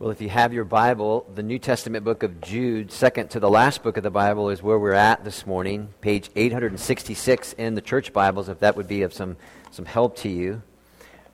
Well, if you have your Bible, the New Testament book of Jude, second to the last book of the Bible, is where we're at this morning, page 866 in the church Bibles, if that would be of some, some help to you.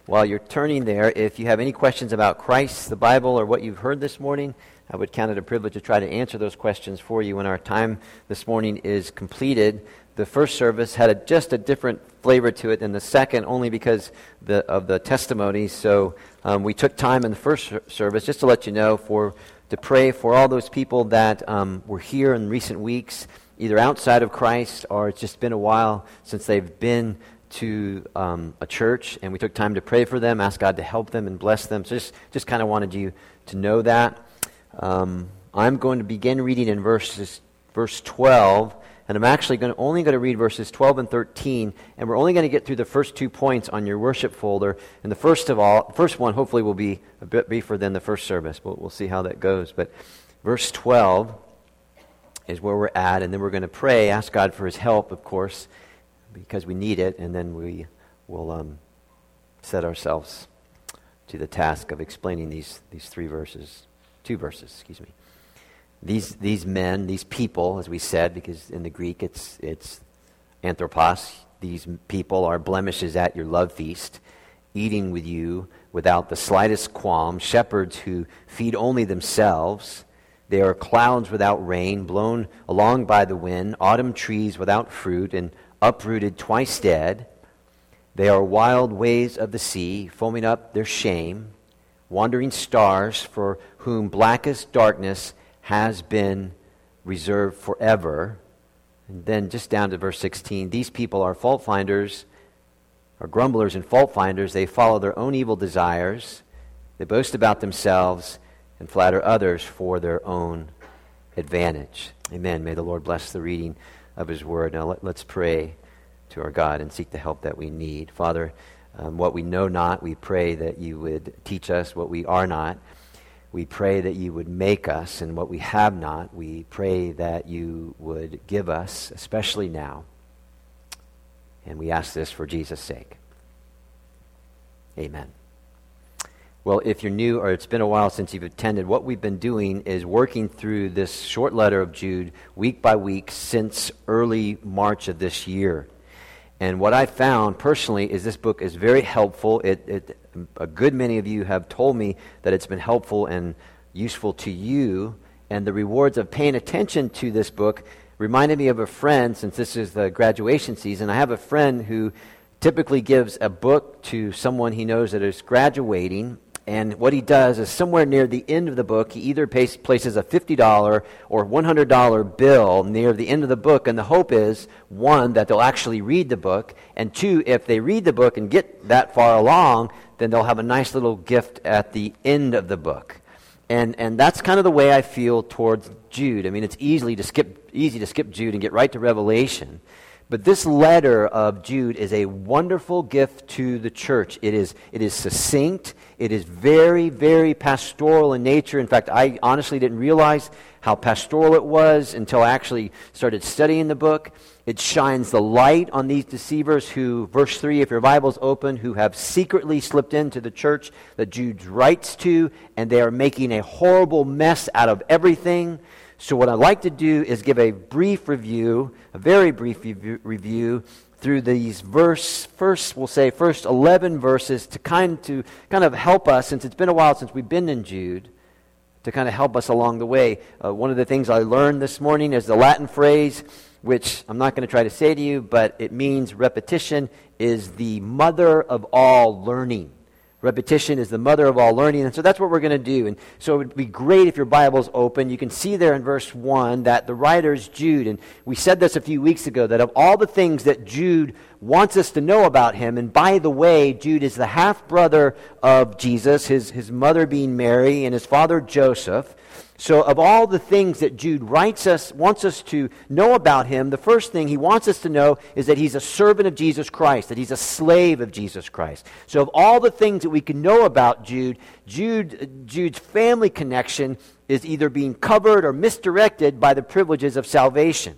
While you're turning there, if you have any questions about Christ, the Bible, or what you've heard this morning, I would count it a privilege to try to answer those questions for you when our time this morning is completed. The first service had a, just a different flavor to it than the second, only because the, of the testimonies. So um, we took time in the first service just to let you know for to pray for all those people that um, were here in recent weeks, either outside of Christ or it's just been a while since they've been to um, a church, and we took time to pray for them, ask God to help them and bless them. So just just kind of wanted you to know that. Um, I'm going to begin reading in verses verse 12 and I'm actually going to, only going to read verses 12 and 13, and we're only going to get through the first two points on your worship folder. And the first of all, first one hopefully will be a bit briefer than the first service. We'll, we'll see how that goes. But verse 12 is where we're at, and then we're going to pray, ask God for His help, of course, because we need it, and then we will um, set ourselves to the task of explaining these, these three verses, two verses, excuse me. These, these men, these people, as we said, because in the Greek it's, it's anthropos, these people are blemishes at your love feast, eating with you without the slightest qualm, shepherds who feed only themselves. They are clouds without rain, blown along by the wind, autumn trees without fruit, and uprooted twice dead. They are wild waves of the sea, foaming up their shame, wandering stars for whom blackest darkness has been reserved forever. And then just down to verse 16 these people are fault finders, are grumblers and fault finders. They follow their own evil desires, they boast about themselves, and flatter others for their own advantage. Amen. May the Lord bless the reading of his word. Now let, us pray to our God and seek the help that we need. Father, um, what we know not, we pray that you would teach us what we are not. We pray that you would make us, and what we have not, we pray that you would give us, especially now. And we ask this for Jesus' sake. Amen. Well, if you're new or it's been a while since you've attended, what we've been doing is working through this short letter of Jude week by week since early March of this year. And what I found personally is this book is very helpful. It, it, a good many of you have told me that it's been helpful and useful to you. And the rewards of paying attention to this book reminded me of a friend, since this is the graduation season. I have a friend who typically gives a book to someone he knows that is graduating, and what he does is somewhere near the end of the book, he either places a $50 or $100 bill near the end of the book. And the hope is, one, that they'll actually read the book. And two, if they read the book and get that far along, then they'll have a nice little gift at the end of the book. And, and that's kind of the way I feel towards Jude. I mean, it's easily to skip, easy to skip Jude and get right to Revelation. But this letter of Jude is a wonderful gift to the church. It is, it is succinct. It is very, very pastoral in nature. In fact, I honestly didn't realize how pastoral it was until I actually started studying the book. It shines the light on these deceivers who, verse 3, if your Bible's open, who have secretly slipped into the church that Jude writes to, and they are making a horrible mess out of everything. So, what I'd like to do is give a brief review, a very brief review through these verse first we'll say first 11 verses to kind to kind of help us since it's been a while since we've been in Jude to kind of help us along the way. Uh, one of the things I learned this morning is the Latin phrase which I'm not going to try to say to you, but it means repetition is the mother of all learning. Repetition is the mother of all learning. And so that's what we're going to do. And so it would be great if your Bible's open. You can see there in verse 1 that the writer is Jude. And we said this a few weeks ago that of all the things that Jude wants us to know about him, and by the way, Jude is the half brother of Jesus, his, his mother being Mary, and his father Joseph. So, of all the things that Jude writes us, wants us to know about him, the first thing he wants us to know is that he's a servant of Jesus Christ, that he's a slave of Jesus Christ. So, of all the things that we can know about Jude, Jude Jude's family connection is either being covered or misdirected by the privileges of salvation.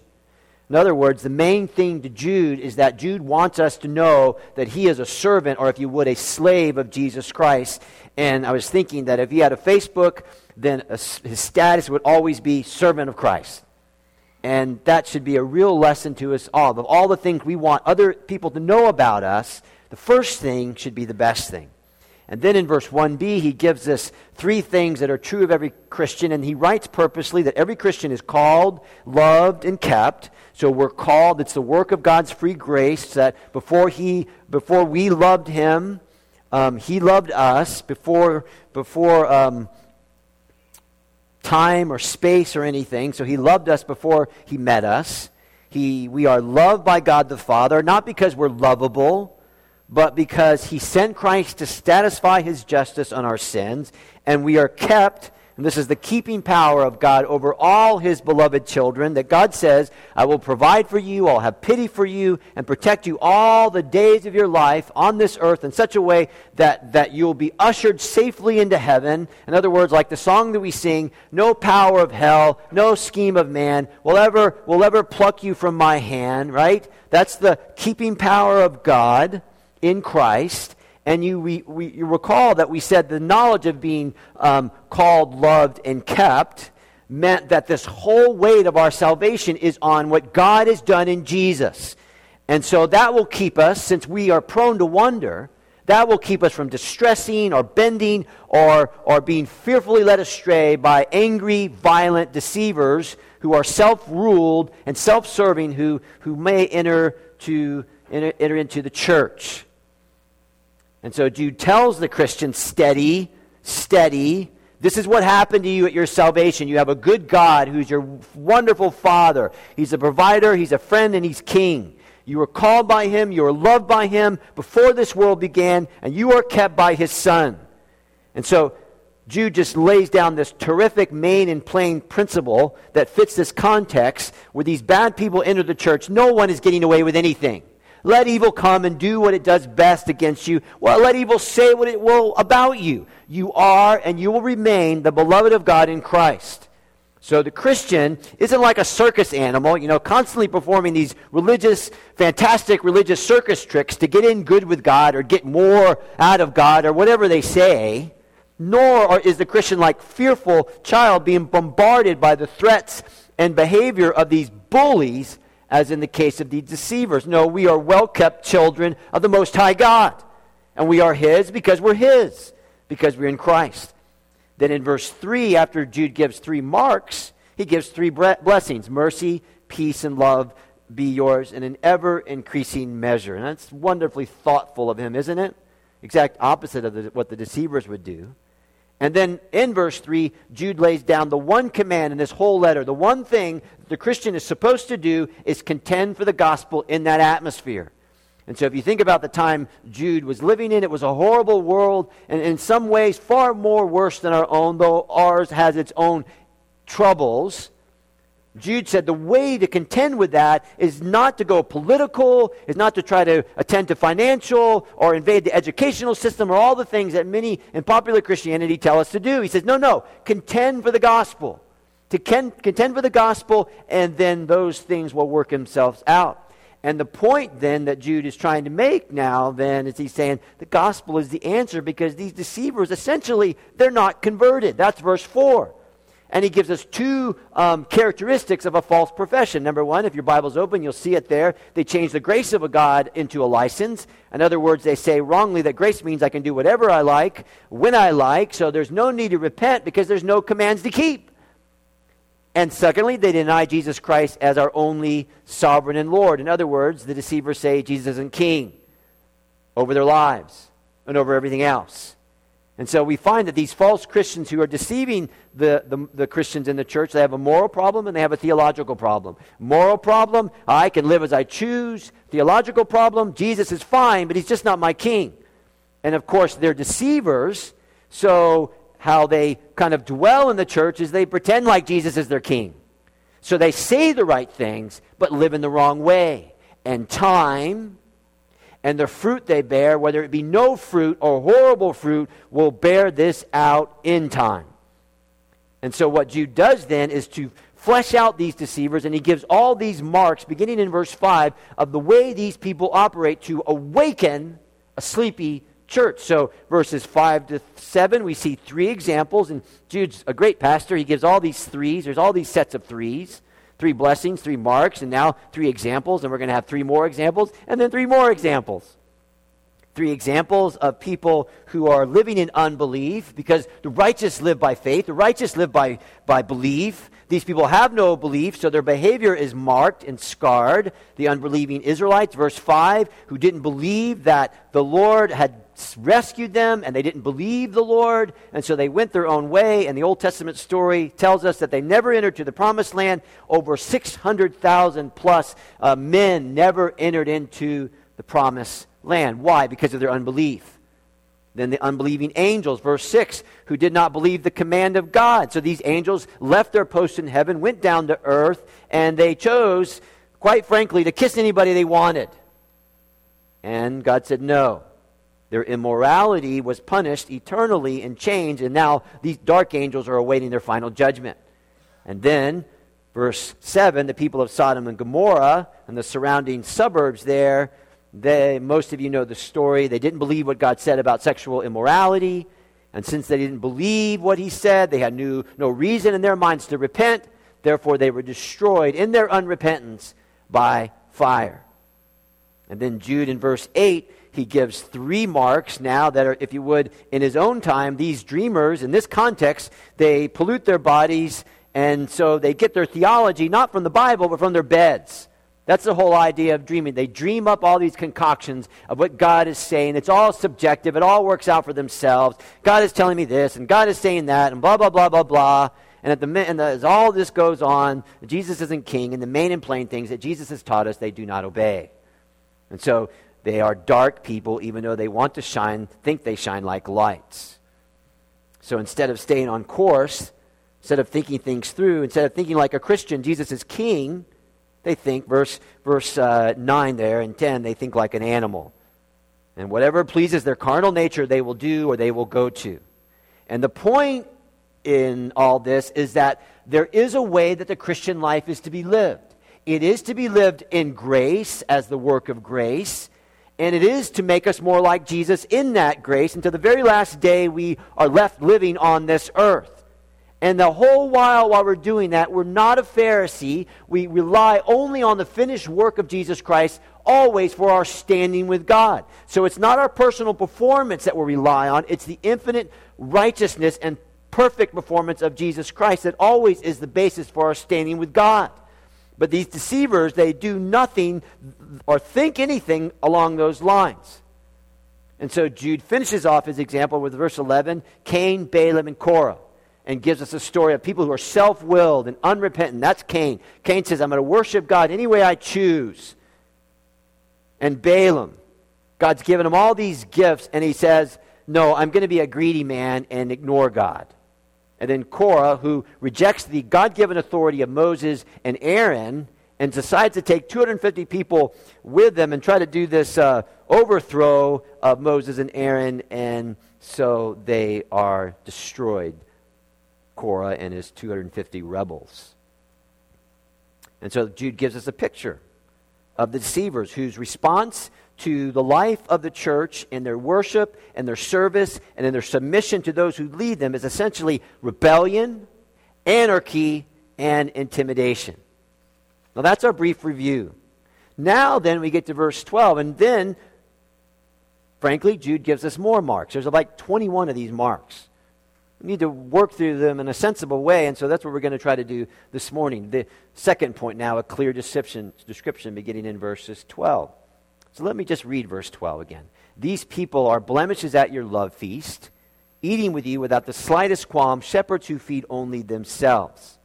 In other words, the main thing to Jude is that Jude wants us to know that he is a servant, or if you would, a slave of Jesus Christ. And I was thinking that if he had a Facebook, then his status would always be servant of Christ. And that should be a real lesson to us all. Of all the things we want other people to know about us, the first thing should be the best thing. And then in verse 1b, he gives us three things that are true of every Christian. And he writes purposely that every Christian is called, loved, and kept. So we're called. It's the work of God's free grace that before, he, before we loved him, um, he loved us. Before, before um, time or space or anything. So he loved us before he met us. He, we are loved by God the Father, not because we're lovable but because he sent Christ to satisfy his justice on our sins, and we are kept, and this is the keeping power of God over all his beloved children, that God says, I will provide for you, I'll have pity for you, and protect you all the days of your life on this earth in such a way that, that you'll be ushered safely into heaven. In other words, like the song that we sing, no power of hell, no scheme of man will ever, will ever pluck you from my hand, right? That's the keeping power of God in Christ. And you, we, we, you recall that we said the knowledge of being um, called, loved, and kept meant that this whole weight of our salvation is on what God has done in Jesus. And so that will keep us, since we are prone to wonder, that will keep us from distressing or bending or, or being fearfully led astray by angry, violent deceivers who are self ruled and self serving who, who may enter, to, enter, enter into the church. And so Jude tells the Christian, steady, steady. This is what happened to you at your salvation. You have a good God who's your wonderful Father. He's a provider, He's a friend, and He's King. You were called by Him, you were loved by Him before this world began, and you are kept by His Son. And so Jude just lays down this terrific main and plain principle that fits this context where these bad people enter the church. No one is getting away with anything. Let evil come and do what it does best against you. Well, let evil say what it will about you. You are and you will remain the beloved of God in Christ. So the Christian isn't like a circus animal, you know, constantly performing these religious, fantastic religious circus tricks to get in good with God or get more out of God or whatever they say. Nor is the Christian like fearful child being bombarded by the threats and behavior of these bullies as in the case of the deceivers. No, we are well kept children of the Most High God. And we are His because we're His, because we're in Christ. Then in verse 3, after Jude gives three marks, he gives three blessings mercy, peace, and love be yours in an ever increasing measure. And that's wonderfully thoughtful of him, isn't it? Exact opposite of the, what the deceivers would do. And then in verse 3, Jude lays down the one command in this whole letter. The one thing the Christian is supposed to do is contend for the gospel in that atmosphere. And so if you think about the time Jude was living in, it was a horrible world, and in some ways far more worse than our own, though ours has its own troubles. Jude said the way to contend with that is not to go political, is not to try to attend to financial or invade the educational system or all the things that many in popular Christianity tell us to do. He says, no, no, contend for the gospel. To contend for the gospel, and then those things will work themselves out. And the point then that Jude is trying to make now then is he's saying the gospel is the answer because these deceivers essentially they're not converted. That's verse 4. And he gives us two um, characteristics of a false profession. Number one, if your Bible's open, you'll see it there. They change the grace of a God into a license. In other words, they say wrongly that grace means I can do whatever I like, when I like, so there's no need to repent because there's no commands to keep. And secondly, they deny Jesus Christ as our only sovereign and Lord. In other words, the deceivers say Jesus isn't king over their lives and over everything else. And so we find that these false Christians who are deceiving the, the, the, Christians in the church, they have a moral problem and they have a theological problem. Moral problem, I can live as I choose. Theological problem, Jesus is fine, but he's just not my king. And of course, they're deceivers, so how they kind of dwell in the church is they pretend like Jesus is their king. So they say the right things, but live in the wrong way. And time and the fruit they bear, whether it be no fruit or horrible fruit, will bear this out in time. And so, what Jude does then is to flesh out these deceivers, and he gives all these marks, beginning in verse 5, of the way these people operate to awaken a sleepy church. So, verses 5 to 7, we see three examples, and Jude's a great pastor. He gives all these threes. There's all these sets of threes three blessings, three marks, and now three examples, and we're going to have three more examples, and then three more examples. Three examples of people who are living in unbelief because the righteous live by faith, the righteous live by, by belief. These people have no belief, so their behavior is marked and scarred. The unbelieving Israelites, verse 5, who didn't believe that the Lord had rescued them and they didn't believe the Lord, and so they went their own way. And the Old Testament story tells us that they never entered to the promised land. Over 600,000 plus uh, men never entered into the promised land. Why? Because of their unbelief. Then the unbelieving angels, verse 6, who did not believe the command of God. So these angels left their post in heaven, went down to earth, and they chose, quite frankly, to kiss anybody they wanted. And God said no. Their immorality was punished eternally in chains, and now these dark angels are awaiting their final judgment. And then, verse 7, the people of Sodom and Gomorrah and the surrounding suburbs there they, most of you know the story. They didn't believe what God said about sexual immorality. And since they didn't believe what he said, they had no, no reason in their minds to repent. Therefore, they were destroyed in their unrepentance by fire. And then Jude in verse 8, he gives three marks now that are, if you would, in his own time, these dreamers, in this context, they pollute their bodies, and so they get their theology not from the Bible, but from their beds. That's the whole idea of dreaming. They dream up all these concoctions of what God is saying. It's all subjective. It all works out for themselves. God is telling me this, and God is saying that, and blah, blah, blah, blah, blah. And, at the, and the, as all this goes on, Jesus isn't king, and the main and plain things that Jesus has taught us, they do not obey. And so they are dark people, even though they want to shine, think they shine like lights. So instead of staying on course, instead of thinking things through, instead of thinking like a Christian, Jesus is king they think, verse, verse uh, 9 there and 10, they think like an animal. And whatever pleases their carnal nature, they will do or they will go to. And the point in all this is that there is a way that the Christian life is to be lived. It is to be lived in grace as the work of grace, and it is to make us more like Jesus in that grace until the very last day we are left living on this earth. And the whole while, while we're doing that, we're not a Pharisee. We rely only on the finished work of Jesus Christ, always for our standing with God. So it's not our personal performance that we rely on, it's the infinite righteousness and perfect performance of Jesus Christ that always is the basis for our standing with God. But these deceivers, they do nothing or think anything along those lines. And so Jude finishes off his example with verse 11 Cain, Balaam, and Korah and gives us a story of people who are self willed and unrepentant. That's Cain. Cain says, I'm going to worship God any way I choose. And Balaam, God's given him all these gifts, and he says, No, I'm going to be a greedy man and ignore God. And then Korah, who rejects the God given authority of Moses and Aaron and decides to take 250 people with them and try to do this uh, overthrow of Moses and Aaron, and so they are destroyed Korah and his 250 rebels. And so Jude gives us a picture of the deceivers whose response to the life of the church in their worship and their service and in their submission to those who lead them is essentially rebellion, anarchy, and intimidation. Now that's our brief review. Now then we get to verse 12 and then frankly Jude gives us more marks. There's like 21 of these marks. We need to work through them in a sensible way, and so that's what we're going to try to do this morning. The second point now, a clear description, description beginning in verses 12. So let me just read verse 12 again. These people are blemishes at your love feast, eating with you without the slightest qualm, shepherds who feed only themselves.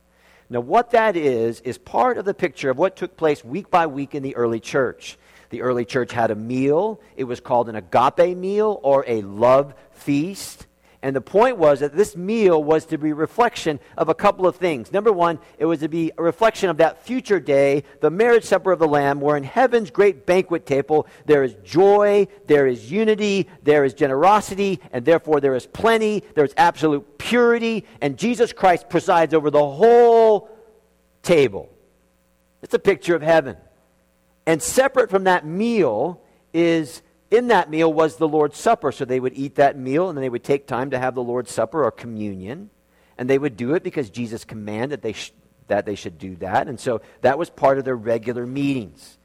Now, what that is, is part of the picture of what took place week by week in the early church. The early church had a meal, it was called an agape meal or a love feast. And the point was that this meal was to be a reflection of a couple of things. Number one, it was to be a reflection of that future day, the marriage supper of the Lamb, where in heaven's great banquet table there is joy, there is unity, there is generosity, and therefore there is plenty, there is absolute purity, and Jesus Christ presides over the whole table. It's a picture of heaven. And separate from that meal is in that meal was the Lord's Supper. So they would eat that meal and then they would take time to have the Lord's Supper or communion. And they would do it because Jesus commanded they sh- that they should do that. And so that was part of their regular meetings.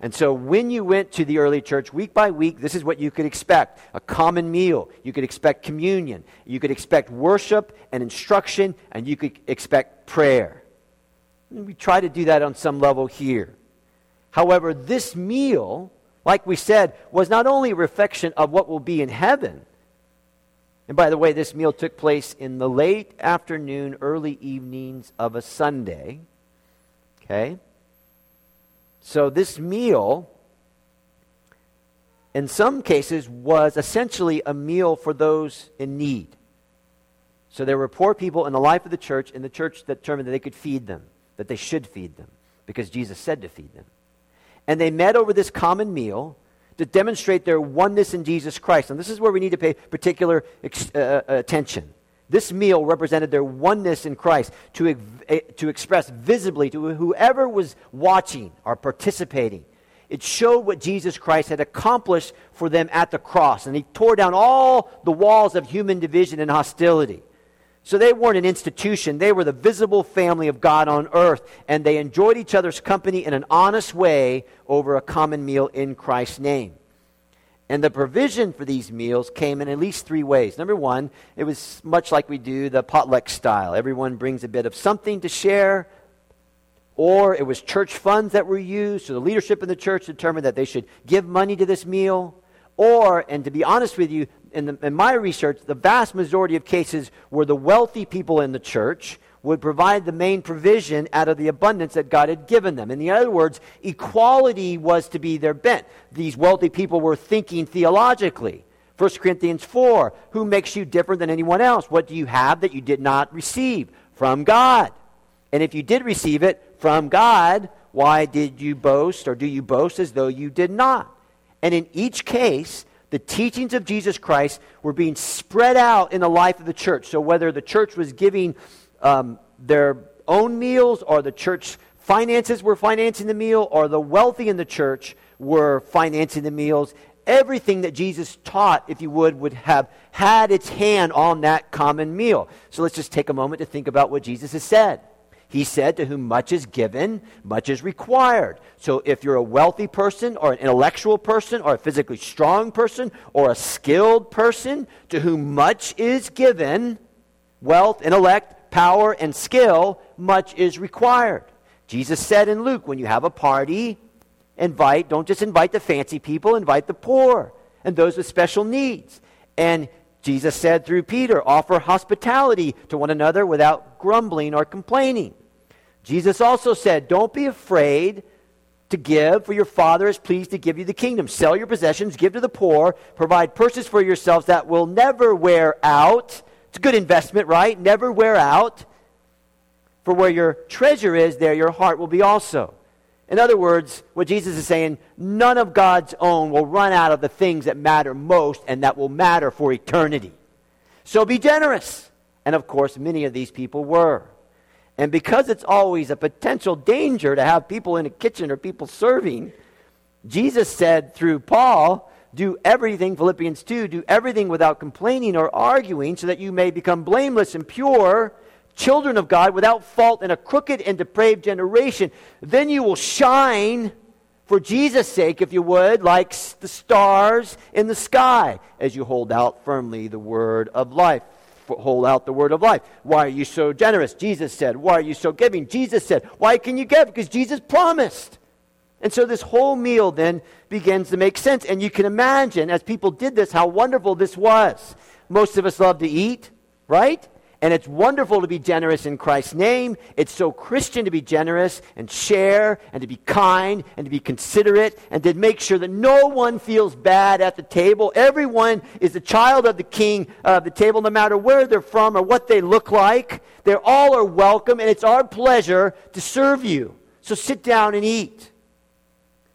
And so when you went to the early church week by week, this is what you could expect a common meal. You could expect communion. You could expect worship and instruction, and you could expect prayer. And we try to do that on some level here. However, this meal, like we said, was not only a reflection of what will be in heaven. And by the way, this meal took place in the late afternoon, early evenings of a Sunday. Okay? So this meal, in some cases, was essentially a meal for those in need. So there were poor people in the life of the church, and the church determined that they could feed them, that they should feed them, because Jesus said to feed them. And they met over this common meal to demonstrate their oneness in Jesus Christ. And this is where we need to pay particular ex- uh, uh attention. This meal represented their oneness in Christ to, eh, to express visibly to whoever was watching or participating. It showed what Jesus Christ had accomplished for them at the cross. And he tore down all the walls of human division and hostility. So they weren't an institution, they were the visible family of God on earth. And they enjoyed each other's company in an honest way over a common meal in Christ's name. And the provision for these meals came in at least three ways. Number one, it was much like we do the potluck style. Everyone brings a bit of something to share, or it was church funds that were used. So the leadership in the church determined that they should give money to this meal. Or, and to be honest with you, in, the, in my research, the vast majority of cases were the wealthy people in the church would provide the main provision out of the abundance that God had given them. In other words, equality was to be their bent. These wealthy people were thinking theologically. 1 Corinthians 4 Who makes you different than anyone else? What do you have that you did not receive? From God. And if you did receive it from God, why did you boast or do you boast as though you did not? And in each case, the teachings of Jesus Christ were being spread out in the life of the church. So whether the church was giving um, their own meals or the church finances were financing the meal or the wealthy in the church were financing the meals. Everything that Jesus taught, if you would, would have had its hand on that common meal. So let's just take a moment to think about what Jesus has said. He said, To whom much is given, much is required. So if you're a wealthy person, or an intellectual person, or a physically strong person, or a skilled person, to whom much is given, wealth, intellect, power, and skill, much is required. Jesus said in Luke, when you have a party, invite, don't just invite the fancy people, invite the poor and those with special needs. And Jesus said through Peter, offer hospitality to one another without grumbling or complaining. Jesus also said, don't be afraid to give, for your Father is pleased to give you the kingdom. Sell your possessions, give to the poor, provide purses for yourselves that will never wear out it's a good investment, right? Never wear out. For where your treasure is, there your heart will be also. In other words, what Jesus is saying, none of God's own will run out of the things that matter most and that will matter for eternity. So be generous. And of course, many of these people were. And because it's always a potential danger to have people in a kitchen or people serving, Jesus said through Paul, do everything, Philippians 2, do everything without complaining or arguing, so that you may become blameless and pure, children of God, without fault in a crooked and depraved generation. Then you will shine for Jesus' sake, if you would, like the stars in the sky, as you hold out firmly the word of life. Hold out the word of life. Why are you so generous? Jesus said. Why are you so giving? Jesus said. Why can you give? Because Jesus promised. And so this whole meal then begins to make sense. And you can imagine, as people did this, how wonderful this was. Most of us love to eat, right? And it's wonderful to be generous in Christ's name. It's so Christian to be generous and share and to be kind and to be considerate and to make sure that no one feels bad at the table. Everyone is a child of the king of the table, no matter where they're from or what they look like. They all are welcome, and it's our pleasure to serve you. So sit down and eat.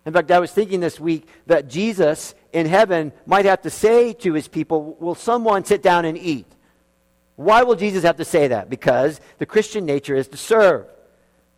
In fact, I was thinking this week that Jesus in heaven might have to say to his people, Will someone sit down and eat? Why will Jesus have to say that? Because the Christian nature is to serve.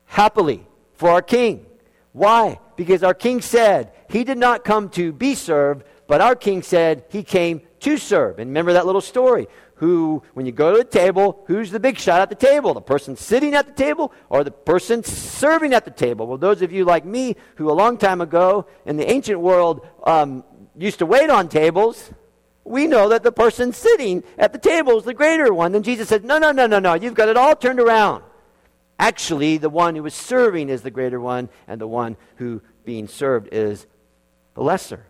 happily for our king. Why? Because our king said he did not come to be served, but our king said he came to serve. And remember that little story. Who, when you go to the table, who's the big shot at the table? The person sitting at the table or the person serving at the table? Well, those of you like me who a long time ago in the ancient world um, used to wait on tables, we know that the person sitting at the table is the greater one. Then Jesus said, No, no, no, no, no. You've got it all turned around. Actually, the one who is serving is the greater one, and the one who being served is the lesser.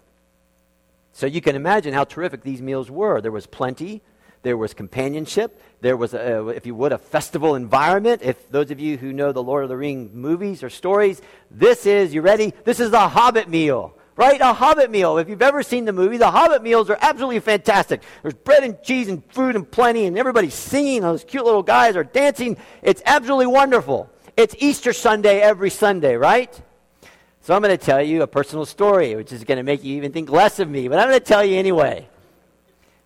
So you can imagine how terrific these meals were. There was plenty, there was companionship, there was, a, if you would, a festival environment. If those of you who know the Lord of the Ring movies or stories, this is, you ready? This is the Hobbit meal right? A Hobbit meal. If you've ever seen the movie, the Hobbit meals are absolutely fantastic. There's bread and cheese and food and plenty, and everybody's singing. Those cute little guys are dancing. It's absolutely wonderful. It's Easter Sunday every Sunday, right? So I'm going to tell you a personal story, which is going to make you even think less of me, but I'm going to tell you anyway.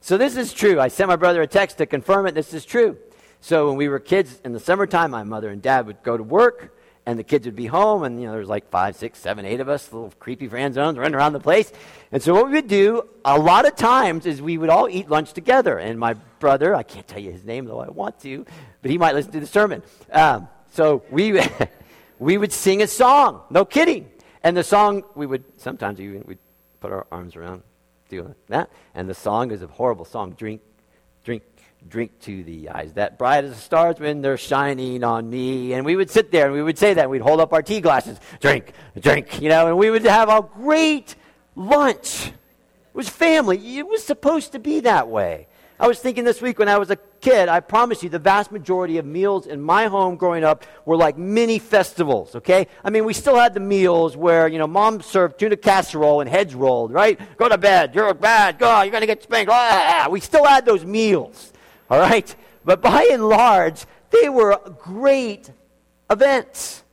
So this is true. I sent my brother a text to confirm it. This is true. So when we were kids in the summertime, my mother and dad would go to work, and the kids would be home, and you know, there's like five, six, seven, eight of us, little creepy friend zones running around the place. And so what we would do a lot of times is we would all eat lunch together. And my brother, I can't tell you his name though I want to, but he might listen to the sermon. Um, so we we would sing a song. No kidding. And the song, we would sometimes even we'd put our arms around doing that. And the song is a horrible song. Drink, drink, drink to the eyes. That bright as the stars when they're shining on me. And we would sit there and we would say that. and We'd hold up our tea glasses. Drink, drink, you know, and we would have a great lunch. It was family. It was supposed to be that way. I was thinking this week when I was a kid, I promise you, the vast majority of meals in my home growing up were like mini festivals, okay? I mean, we still had the meals where, you know, mom served tuna casserole and heads rolled, right? Go to bed, you're bad, go, you're going to get spanked. Ah, we still had those meals, all right? But by and large, they were great events.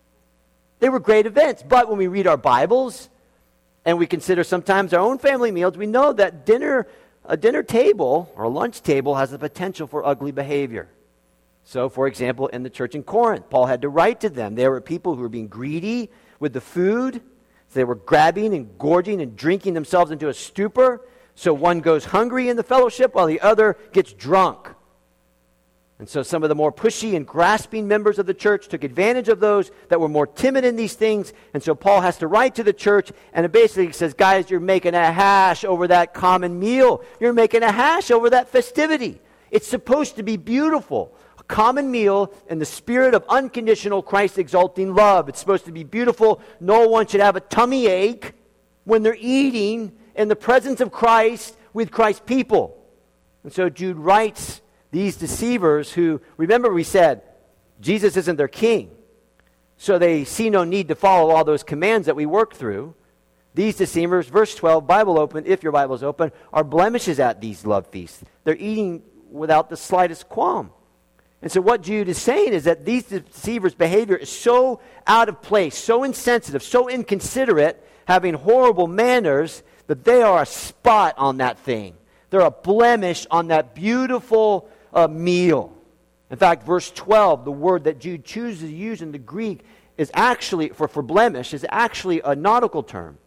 They were great events. But when we read our Bibles and we consider sometimes our own family meals, we know that dinner a dinner table or a lunch table has the potential for ugly behavior. So, for example, in the church in Corinth, Paul had to write to them. There were people who were being greedy with the food. they were grabbing and gorging and drinking themselves into a stupor. So one goes hungry in the fellowship while the other gets drunk. And so some of the more pushy and grasping members of the church took advantage of those that were more timid in these things. And so Paul has to write to the church, and it basically says, Guys, you're making a hash over that common meal. You're making a hash over that festivity. It's supposed to be beautiful. A common meal in the spirit of unconditional Christ exalting love. It's supposed to be beautiful. No one should have a tummy ache when they're eating in the presence of Christ with Christ's people. And so Jude writes these deceivers who, remember, we said Jesus isn't their king. So they see no need to follow all those commands that we work through. These deceivers, verse 12, Bible open, if your Bible is open, are blemishes at these love feasts. They're eating without the slightest qualm. And so, what Jude is saying is that these deceivers' behavior is so out of place, so insensitive, so inconsiderate, having horrible manners, that they are a spot on that thing. They're a blemish on that beautiful a meal. In fact, verse 12, the word that Jude chooses to use in the Greek is actually, for, for blemish, is actually a nautical term.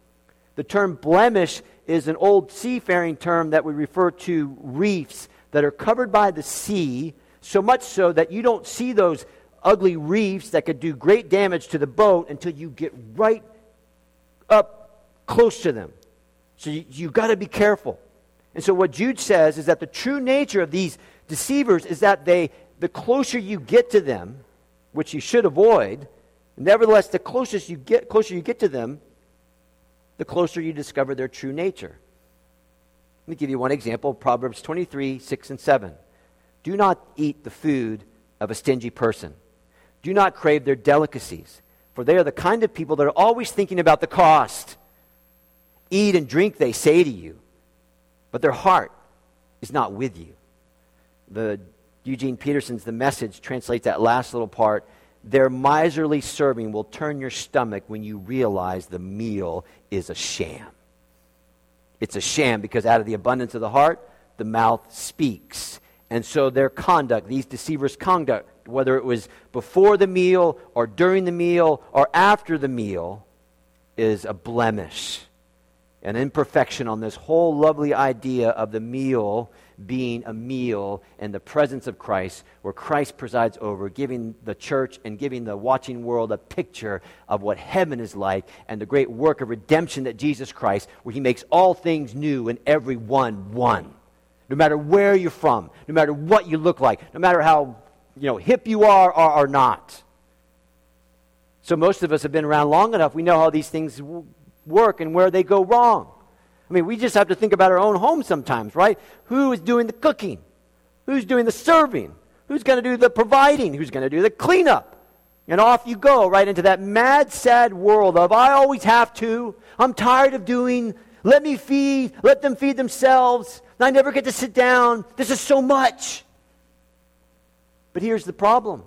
The term blemish is an old seafaring term that would refer to reefs that are covered by the sea, so much so that you don't see those ugly reefs that could do great damage to the boat until you get right up close to them. So you, you've got to be careful. And so what Jude says is that the true nature of these deceivers is that they, the closer you get to them, which you should avoid, nevertheless, the closest you get, closer you get to them, the closer you discover their true nature. Let me give you one example Proverbs 23, 6 and 7. Do not eat the food of a stingy person. Do not crave their delicacies, for they are the kind of people that are always thinking about the cost. Eat and drink, they say to you, but their heart is not with you the Eugene Peterson's The Message translates that last little part. Their miserly serving will turn your stomach when you realize the meal is a sham. It's a sham because out of the abundance of the heart, the mouth speaks. And so their conduct, these deceivers' conduct, whether it was before the meal or during the meal or after the meal, is a blemish, an imperfection on this whole lovely idea of the meal being a meal in the presence of Christ, where Christ presides over, giving the church and giving the watching world a picture of what heaven is like and the great work of redemption that Jesus Christ, where he makes all things new and every one one. No matter where you're from, no matter what you look like, no matter how you know, hip you are or are not. So most of us have been around long enough, we know how these things work and where they go wrong. I mean, we just have to think about our own home sometimes, right? Who is doing the cooking? Who's doing the serving? Who's going to do the providing? Who's going to do the cleanup? And off you go, right into that mad, sad world of, I always have to. I'm tired of doing. Let me feed. Let them feed themselves. I never get to sit down. This is so much. But here's the problem.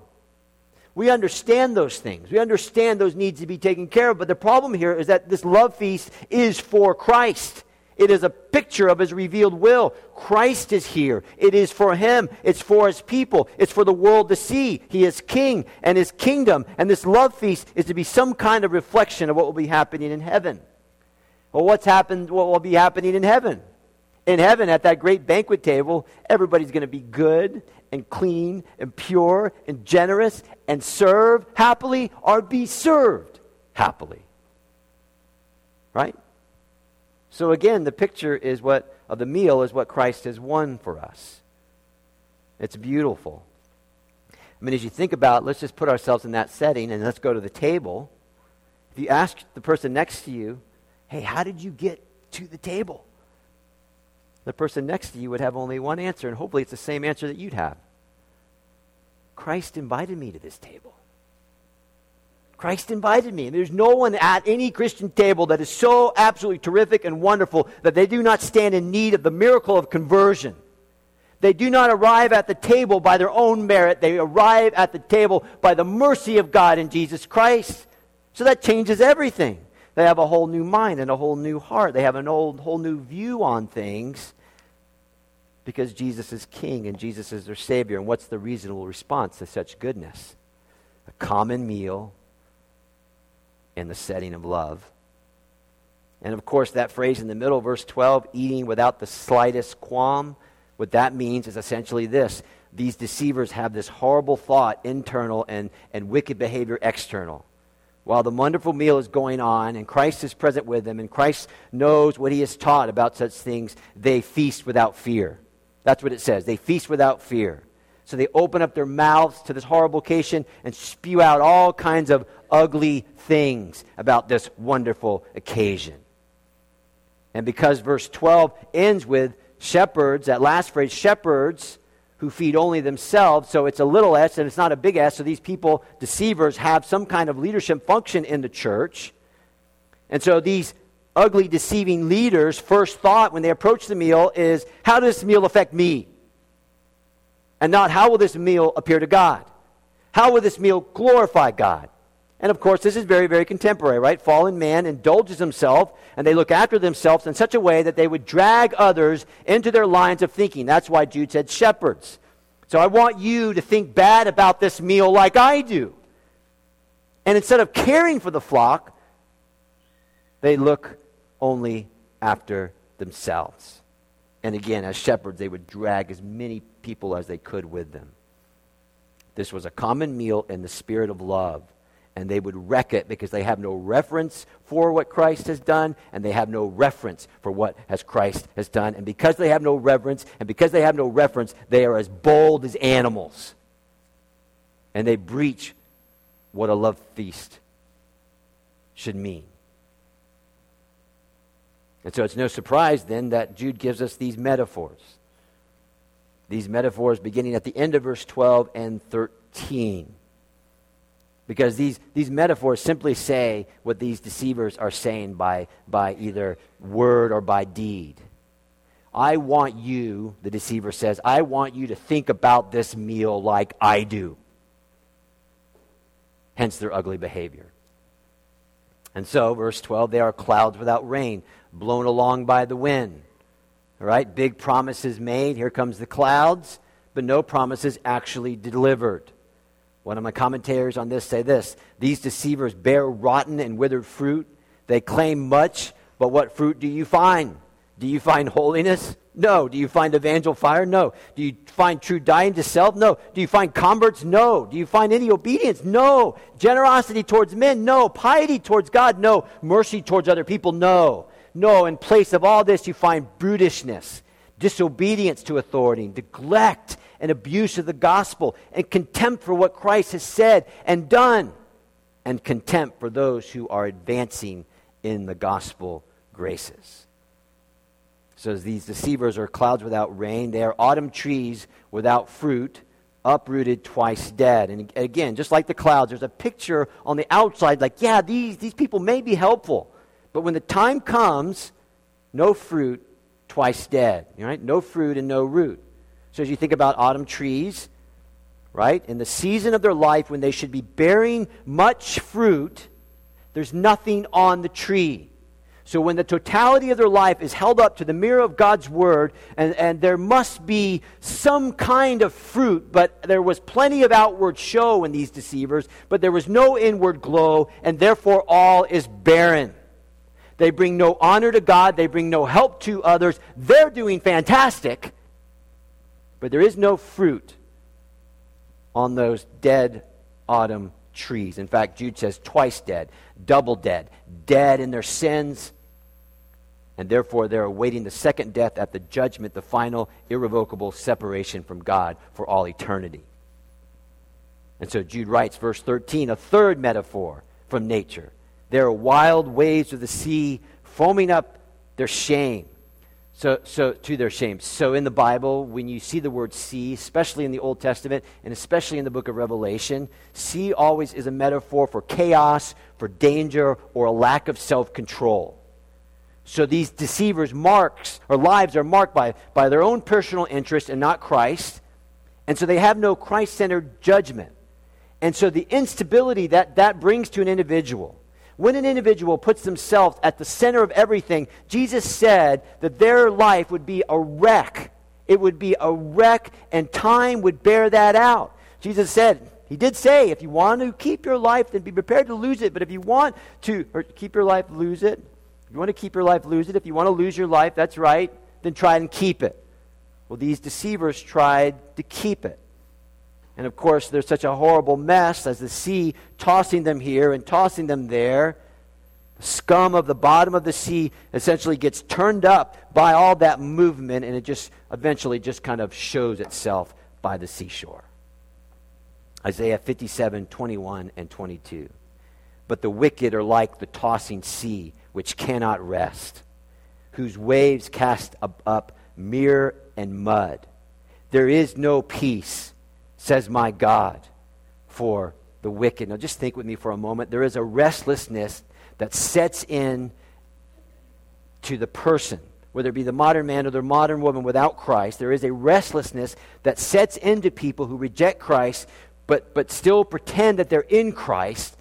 We understand those things. We understand those needs to be taken care of. But the problem here is that this love feast is for Christ. It is a picture of his revealed will. Christ is here. It is for him. It's for his people. It's for the world to see. He is king and his kingdom. And this love feast is to be some kind of reflection of what will be happening in heaven. Well, what's happened, what will be happening in heaven? In heaven, at that great banquet table, everybody's going to be good and clean and pure and generous and serve happily or be served happily. Right? So again, the picture is what of the meal is what Christ has won for us. It's beautiful. I mean, as you think about, let's just put ourselves in that setting and let's go to the table. If you ask the person next to you, hey, how did you get to the table? The person next to you would have only one answer, and hopefully it's the same answer that you'd have. Christ invited me to this table. Christ invited me. There's no one at any Christian table that is so absolutely terrific and wonderful that they do not stand in need of the miracle of conversion. They do not arrive at the table by their own merit. They arrive at the table by the mercy of God in Jesus Christ. So that changes everything. They have a whole new mind and a whole new heart. They have an old, whole new view on things because Jesus is king and Jesus is their Savior. And what's the reasonable response to such goodness? A common meal in the setting of love. And of course, that phrase in the middle, verse 12, eating without the slightest qualm, what that means is essentially this these deceivers have this horrible thought internal and, and wicked behavior external. While the wonderful meal is going on and Christ is present with them and Christ knows what he has taught about such things, they feast without fear. That's what it says. They feast without fear. So they open up their mouths to this horrible occasion and spew out all kinds of ugly things about this wonderful occasion. And because verse 12 ends with shepherds, that last phrase, shepherds who feed only themselves, so it's a little s and it's not a big S, so these people, deceivers, have some kind of leadership function in the church. And so these ugly, deceiving leaders' first thought when they approach the meal is, how does this meal affect me? And not, how will this meal appear to God? How will this meal glorify God? And of course, this is very, very contemporary, right? Fallen man indulges himself, and they look after themselves in such a way that they would drag others into their lines of thinking. That's why Jude said shepherds. So I want you to think bad about this meal like I do. And instead of caring for the flock, they look only after themselves. And again, as shepherds, they would drag as many people as they could with them. This was a common meal in the spirit of love. And they would wreck it because they have no reference for what Christ has done, and they have no reference for what has Christ has done. And because they have no reverence, and because they have no reference, they are as bold as animals. And they breach what a love feast should mean. And so it's no surprise then that Jude gives us these metaphors. These metaphors beginning at the end of verse 12 and 13. Because these, these metaphors simply say what these deceivers are saying by, by either word or by deed. I want you, the deceiver says, I want you to think about this meal like I do. Hence their ugly behavior. And so, verse 12, they are clouds without rain, blown along by the wind. All right, big promises made. Here comes the clouds. but no promises actually delivered. One of my commentators on this say this These deceivers bear rotten and withered fruit. They claim much, but what fruit do you find? Do you find holiness? No. Do you find evangel fire? No. Do you find true dying to self? No. Do you find converts? No. Do you find any obedience? No. Generosity towards men? No. Piety towards God? No. Mercy towards other people? No. No. In place of all this, you find brutishness, disobedience to authority, neglect and abuse of the gospel, and contempt for what Christ has said and done, and contempt for those who are advancing in the gospel graces. So these deceivers are clouds without rain. They are autumn trees without fruit, uprooted, twice dead. And again, just like the clouds, there's a picture on the outside like, yeah, these, these people may be helpful. But when the time comes, no fruit, twice dead. Right? No fruit and no root. So as you think about autumn trees, right, in the season of their life when they should be bearing much fruit, there's nothing on the tree. So when the totality of their life is held up to the mirror of God's word, and, and there must be some kind of fruit, but there was plenty of outward show in these deceivers, but there was no inward glow, and therefore all is barren. They bring no honor to God, they bring no help to others. They're doing fantastic, but there is no fruit on those dead autumn trees. In fact, Jude says twice dead, double dead, dead in their sins and therefore they're awaiting the second death at the judgment, the final irrevocable separation from God for all eternity. And so Jude writes, verse 13, a third metaphor from nature. There are wild waves of the sea foaming up their shame. So, so to their shame. So in the Bible, when you see the word sea, especially in the Old Testament and especially in the book of Revelation, sea always is a metaphor for chaos, for danger, or a lack of self control. So these deceivers' marks or lives are marked by, by their own personal interest and not Christ. And so they have no Christ centered judgment. And so the instability that that brings to an individual, when an individual puts themselves at the center of everything, Jesus said that their life would be a wreck. It would be a wreck, and time would bear that out. Jesus said, He did say, if you want to keep your life, then be prepared to lose it. But if you want to keep your life, lose it. If you want to keep your life, lose it. If you want to lose your life, that's right, then try and keep it. Well, these deceivers tried to keep it. And of course, there's such a horrible mess as the sea tossing them here and tossing them there. The scum of the bottom of the sea essentially gets turned up by all that movement, and it just eventually just kind of shows itself by the seashore. Isaiah 57 21 and 22. But the wicked are like the tossing sea which cannot rest, whose waves cast up mire and mud. There is no peace, says my God, for the wicked. Now, just think with me for a moment. There is a restlessness that sets in to the person, whether it be the modern man or the modern woman without Christ. There is a restlessness that sets into people who reject Christ but, but still pretend that they're in Christ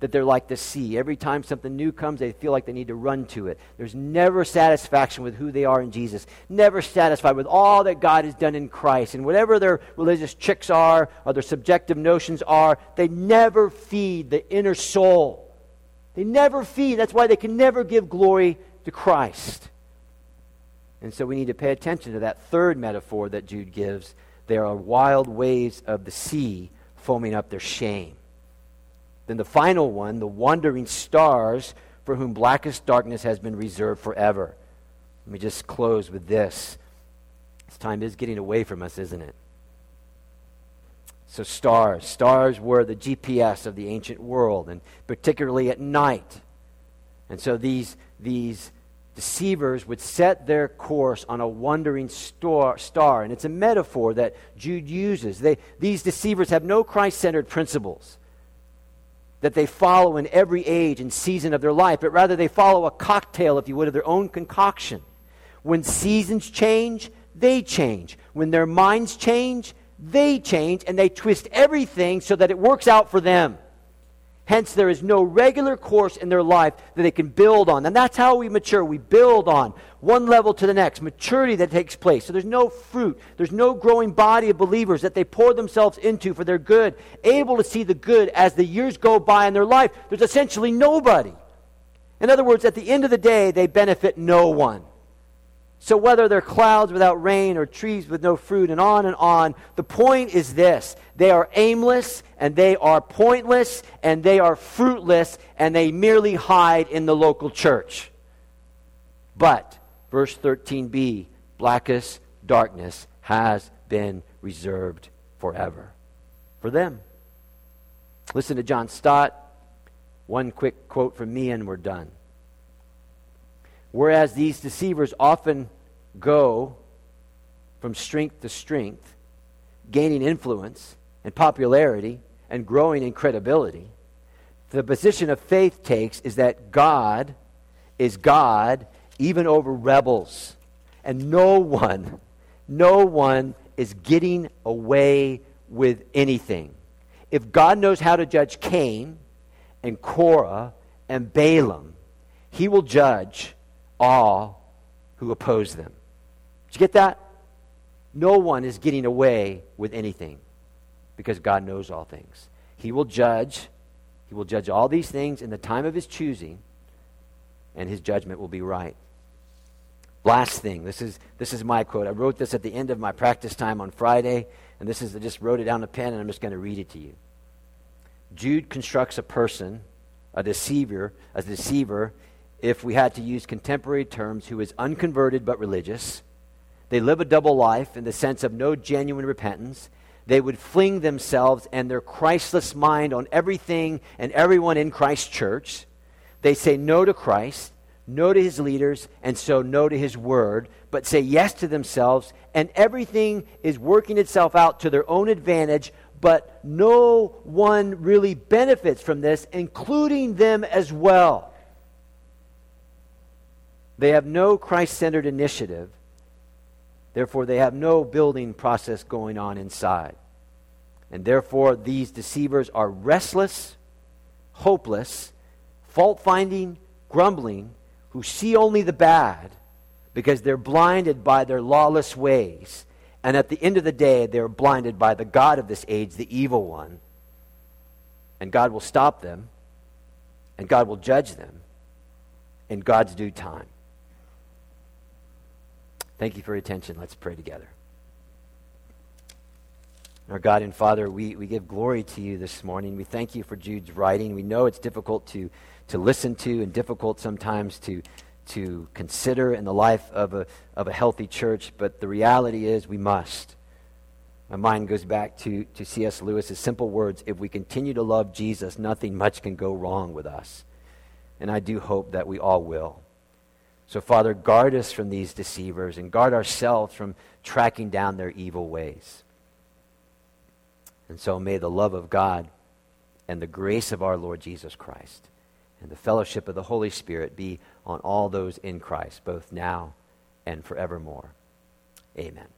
that they're like the sea. Every time something new comes, they feel like they need to run to it. There's never satisfaction with who they are in Jesus, never satisfied with all that God has done in Christ. And whatever their religious tricks are or their subjective notions are, they never feed the inner soul. They never feed. That's why they can never give glory to Christ. And so we need to pay attention to that third metaphor that Jude gives. There are wild waves of the sea foaming up their shame. Then the final one, the wandering stars, for whom blackest darkness has been reserved forever. Let me just close with this. This time is getting away from us, isn't it? So, stars. Stars were the GPS of the ancient world, and particularly at night. And so, these, these deceivers would set their course on a wandering star, star. And it's a metaphor that Jude uses. They, these deceivers have no Christ centered principles that they follow in every age and season of their life, but rather they follow a cocktail, if you would, of their own concoction. When seasons change, they change. When their minds change, they change, and they twist everything so that it works out for them. Hence, there is no regular course in their life that they can build on. And that's how we mature. We build on one level to the next, maturity that takes place. So there's no fruit, there's no growing body of believers that they pour themselves into for their good, able to see the good as the years go by in their life. There's essentially nobody. In other words, at the end of the day, they benefit no one. So, whether they're clouds without rain or trees with no fruit, and on and on, the point is this they are aimless, and they are pointless, and they are fruitless, and they merely hide in the local church. But, verse 13b, blackest darkness has been reserved forever for them. Listen to John Stott. One quick quote from me, and we're done. Whereas these deceivers often go from strength to strength, gaining influence and popularity and growing in credibility, the position of faith takes is that God is God even over rebels. And no one, no one is getting away with anything. If God knows how to judge Cain and Korah and Balaam, he will judge all who oppose them. Did you get that? No one is getting away with anything because God knows all things. He will judge. He will judge all these things in the time of his choosing, and his judgment will be right. Last thing, this is, this is my quote. I wrote this at the end of my practice time on Friday, and this is, I just wrote it down a pen, and I'm just going to read it to you. Jude constructs a person, a deceiver, a deceiver if we had to use contemporary terms, who is unconverted but religious. They live a double life in the sense of no genuine repentance. They would fling themselves and their Christless mind on everything and everyone in Christ's church. They say no to Christ, no to his leaders, and so no to his word, but say yes to themselves, and everything is working itself out to their own advantage, but no one really benefits from this, including them as well. They have no Christ centered initiative. Therefore, they have no building process going on inside. And therefore, these deceivers are restless, hopeless, fault finding, grumbling, who see only the bad because they're blinded by their lawless ways. And at the end of the day, they're blinded by the God of this age, the evil one. And God will stop them, and God will judge them in God's due time. Thank you for your attention. Let's pray together. Our God and Father, we, we give glory to you this morning. We thank you for Jude's writing. We know it's difficult to, to listen to and difficult sometimes to, to consider in the life of a, of a healthy church, but the reality is we must. My mind goes back to, to C.S. Lewis's simple words if we continue to love Jesus, nothing much can go wrong with us. And I do hope that we all will. So, Father, guard us from these deceivers and guard ourselves from tracking down their evil ways. And so, may the love of God and the grace of our Lord Jesus Christ and the fellowship of the Holy Spirit be on all those in Christ, both now and forevermore. Amen.